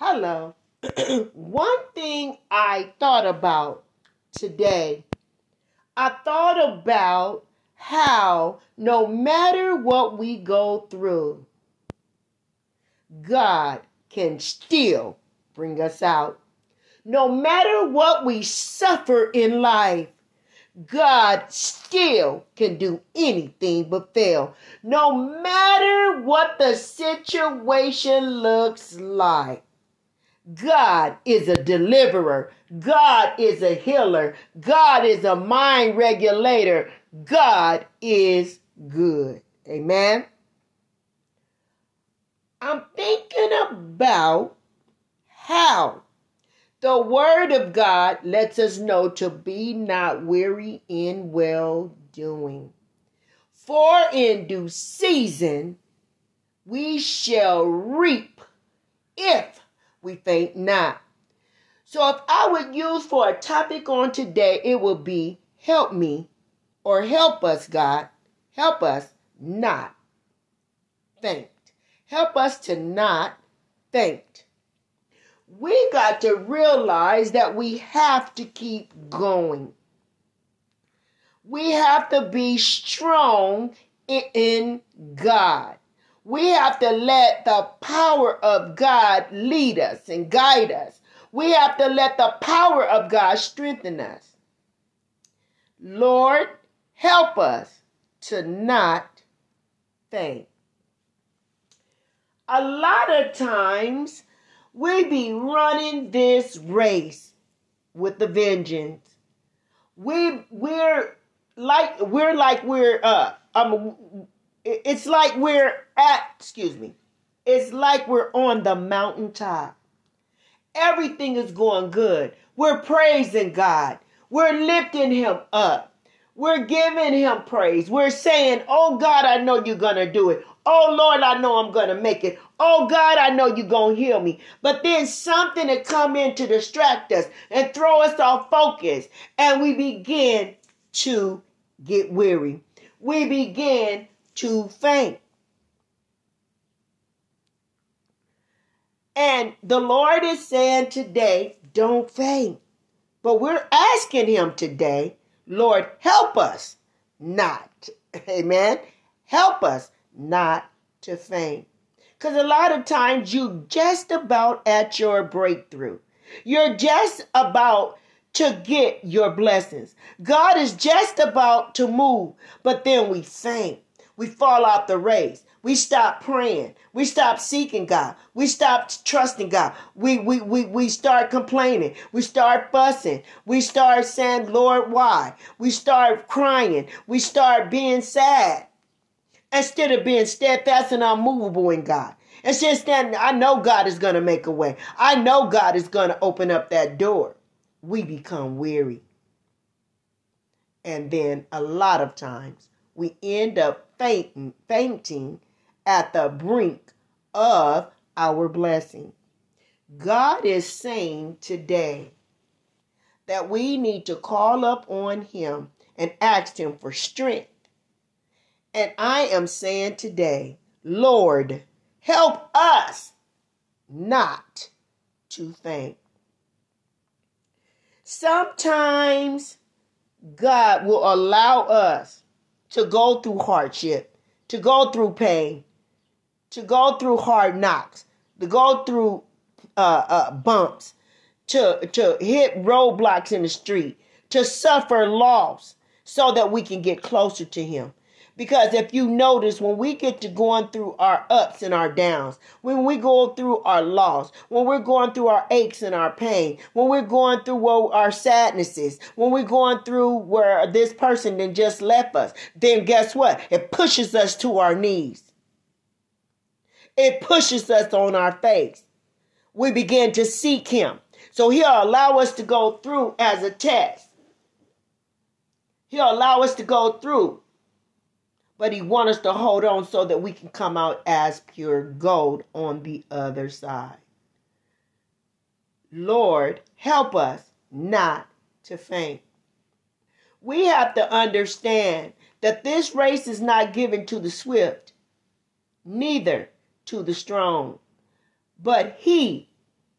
Hello. One thing I thought about today, I thought about how no matter what we go through, God can still bring us out. No matter what we suffer in life, God still can do anything but fail. No matter what the situation looks like. God is a deliverer. God is a healer. God is a mind regulator. God is good. Amen. I'm thinking about how the word of God lets us know to be not weary in well doing. For in due season we shall reap if we faint not. So, if I would use for a topic on today, it would be help me or help us, God. Help us not faint. Help us to not faint. We got to realize that we have to keep going. We have to be strong in God. We have to let the power of God lead us and guide us. We have to let the power of God strengthen us. Lord, help us to not faint. A lot of times we be running this race with the vengeance. We we're like we're like we're uh um it's like we're at, excuse me, it's like we're on the mountaintop. Everything is going good. We're praising God. We're lifting Him up. We're giving Him praise. We're saying, Oh God, I know you're going to do it. Oh Lord, I know I'm going to make it. Oh God, I know you're going to heal me. But then something to come in to distract us and throw us off focus. And we begin to get weary. We begin to faint. And the Lord is saying today, don't faint. But we're asking Him today, Lord, help us not. Amen. Help us not to faint. Because a lot of times you're just about at your breakthrough. You're just about to get your blessings. God is just about to move, but then we faint. We fall off the race. We stop praying. We stop seeking God. We stop trusting God. We, we, we, we start complaining. We start fussing. We start saying, Lord, why? We start crying. We start being sad instead of being steadfast and unmovable in God. Instead of standing, I know God is going to make a way. I know God is going to open up that door. We become weary. And then a lot of times we end up fainting, fainting at the brink of our blessing. God is saying today that we need to call up on Him and ask Him for strength. And I am saying today, Lord, help us not to faint. Sometimes God will allow us to go through hardship, to go through pain, to go through hard knocks, to go through uh, uh, bumps, to, to hit roadblocks in the street, to suffer loss so that we can get closer to Him. Because if you notice, when we get to going through our ups and our downs, when we go through our loss, when we're going through our aches and our pain, when we're going through our sadnesses, when we're going through where this person then just left us, then guess what? It pushes us to our knees. It pushes us on our face. We begin to seek Him. So He'll allow us to go through as a test. He'll allow us to go through. But He wants us to hold on so that we can come out as pure gold on the other side. Lord, help us not to faint. We have to understand that this race is not given to the swift, neither to the strong, but he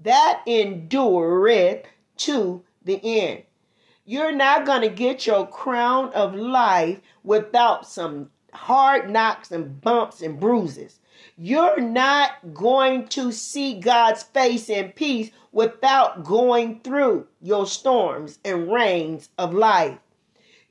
that endureth to the end. You're not going to get your crown of life without some hard knocks and bumps and bruises. You're not going to see God's face in peace without going through your storms and rains of life.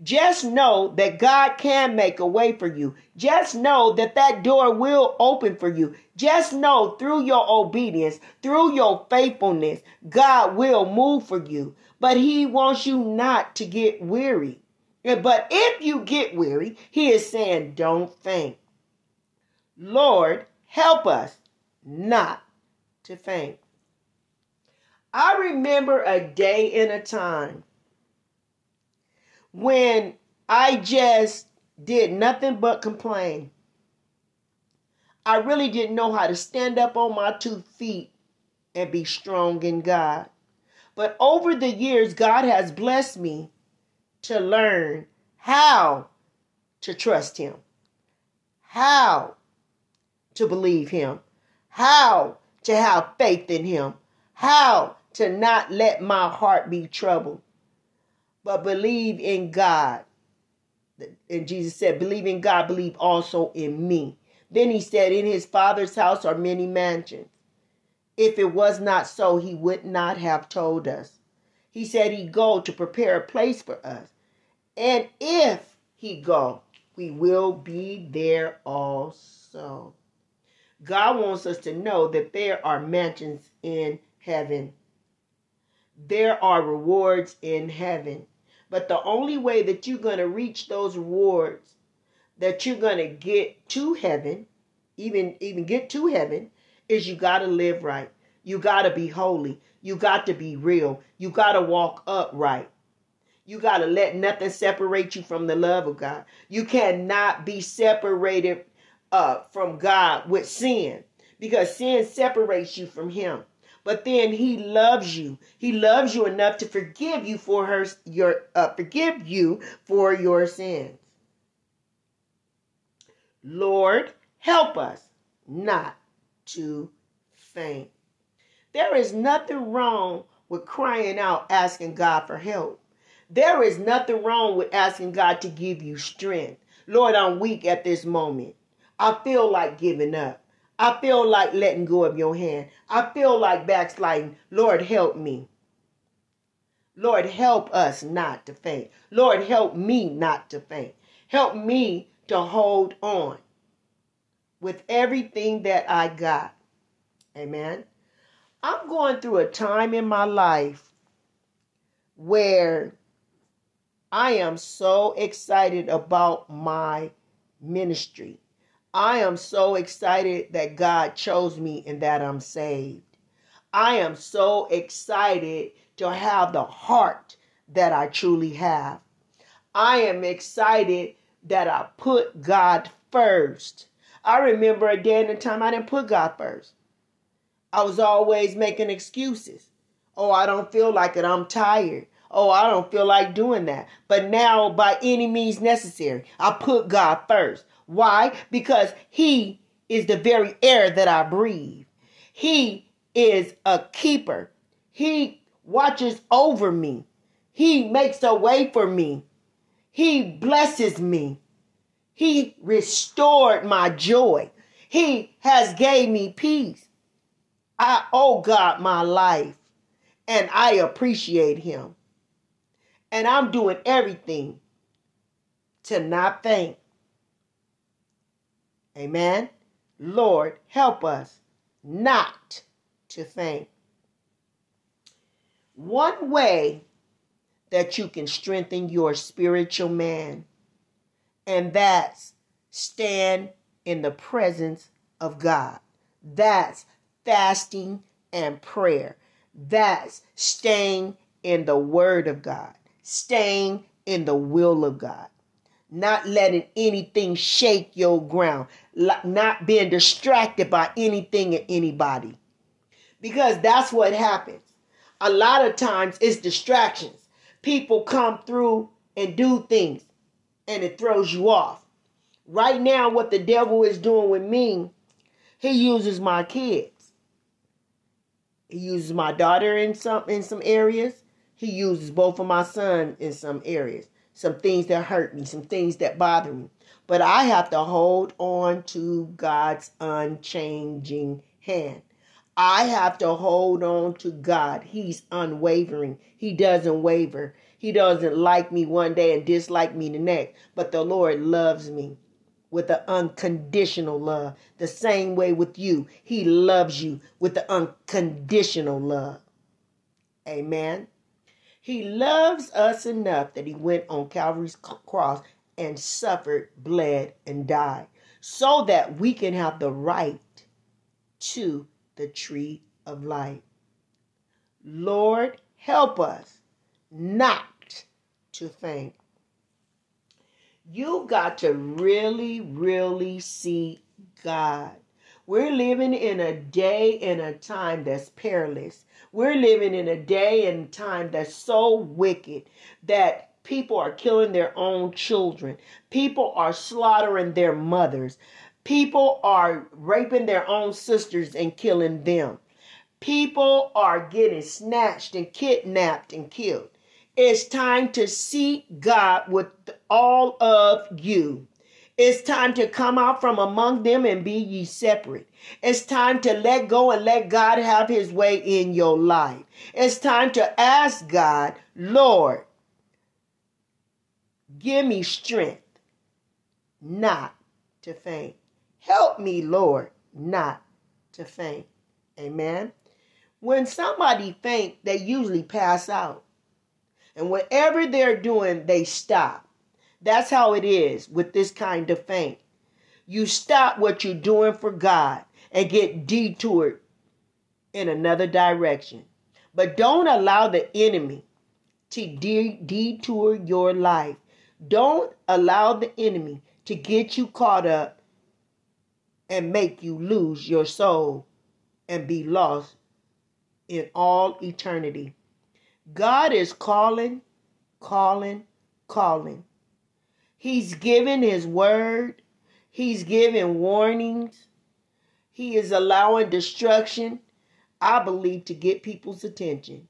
Just know that God can make a way for you. Just know that that door will open for you. Just know through your obedience, through your faithfulness, God will move for you. But He wants you not to get weary. But if you get weary, He is saying, don't faint. Lord, Help us not to faint. I remember a day and a time when I just did nothing but complain. I really didn't know how to stand up on my two feet and be strong in God. But over the years, God has blessed me to learn how to trust Him, how to believe him, how to have faith in him, how to not let my heart be troubled, but believe in God. And Jesus said, Believe in God, believe also in me. Then he said, In his father's house are many mansions. If it was not so, he would not have told us. He said he'd go to prepare a place for us. And if he go, we will be there also. God wants us to know that there are mansions in heaven. There are rewards in heaven. But the only way that you're going to reach those rewards, that you're going to get to heaven, even even get to heaven, is you got to live right. You got to be holy. You got to be real. You got to walk upright. You got to let nothing separate you from the love of God. You cannot be separated uh, from God with sin because sin separates you from Him. But then He loves you. He loves you enough to forgive you for her your uh, forgive you for your sins. Lord, help us not to faint. There is nothing wrong with crying out, asking God for help. There is nothing wrong with asking God to give you strength. Lord, I'm weak at this moment. I feel like giving up. I feel like letting go of your hand. I feel like backsliding. Lord, help me. Lord, help us not to faint. Lord, help me not to faint. Help me to hold on with everything that I got. Amen. I'm going through a time in my life where I am so excited about my ministry. I am so excited that God chose me and that I'm saved. I am so excited to have the heart that I truly have. I am excited that I put God first. I remember a day and a time I didn't put God first. I was always making excuses. Oh, I don't feel like it. I'm tired. Oh, I don't feel like doing that. But now, by any means necessary, I put God first. Why? Because He is the very air that I breathe. He is a keeper. He watches over me. He makes a way for me. He blesses me. He restored my joy. He has gave me peace. I owe God my life and I appreciate him. And I'm doing everything to not faint. Amen. Lord, help us not to faint. One way that you can strengthen your spiritual man, and that's stand in the presence of God. That's fasting and prayer. That's staying in the Word of God, staying in the will of God not letting anything shake your ground, not being distracted by anything and anybody. Because that's what happens. A lot of times it's distractions. People come through and do things and it throws you off. Right now, what the devil is doing with me, he uses my kids. He uses my daughter in some in some areas. He uses both of my son in some areas. Some things that hurt me, some things that bother me. But I have to hold on to God's unchanging hand. I have to hold on to God. He's unwavering. He doesn't waver. He doesn't like me one day and dislike me the next. But the Lord loves me with an unconditional love. The same way with you. He loves you with the unconditional love. Amen. He loves us enough that he went on Calvary's cross and suffered, bled, and died so that we can have the right to the tree of life. Lord, help us not to faint. You've got to really, really see God. We're living in a day and a time that's perilous. We're living in a day and time that's so wicked that people are killing their own children. People are slaughtering their mothers. People are raping their own sisters and killing them. People are getting snatched and kidnapped and killed. It's time to seek God with all of you. It's time to come out from among them and be ye separate. It's time to let go and let God have his way in your life. It's time to ask God, Lord, give me strength not to faint. Help me, Lord, not to faint. Amen. When somebody faint, they usually pass out. And whatever they're doing, they stop. That's how it is with this kind of faint. You stop what you're doing for God and get detoured in another direction. But don't allow the enemy to de- detour your life. Don't allow the enemy to get you caught up and make you lose your soul and be lost in all eternity. God is calling, calling, calling. He's given his word. He's given warnings. He is allowing destruction, I believe, to get people's attention.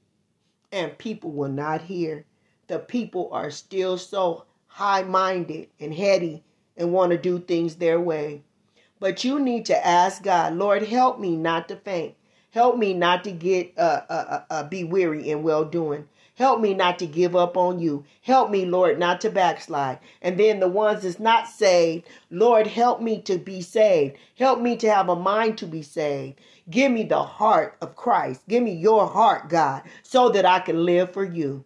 And people will not hear. The people are still so high minded and heady and want to do things their way. But you need to ask God, Lord, help me not to faint. Help me not to get uh, uh, uh, uh, be weary in well doing. Help me not to give up on you. Help me, Lord, not to backslide. And then the ones that's not saved, Lord, help me to be saved. Help me to have a mind to be saved. Give me the heart of Christ. Give me your heart, God, so that I can live for you.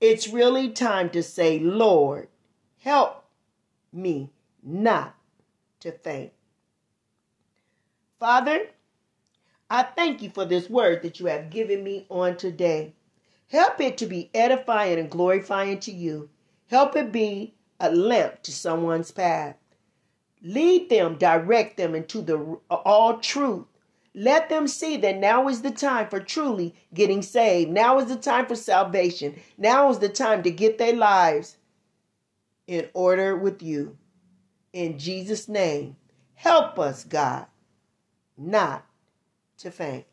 It's really time to say, Lord, help me not to faint. Father, I thank you for this word that you have given me on today. Help it to be edifying and glorifying to you. Help it be a lamp to someone's path. Lead them, direct them into the all truth. Let them see that now is the time for truly getting saved. Now is the time for salvation. Now is the time to get their lives in order with you. In Jesus' name, help us, God, not to faint.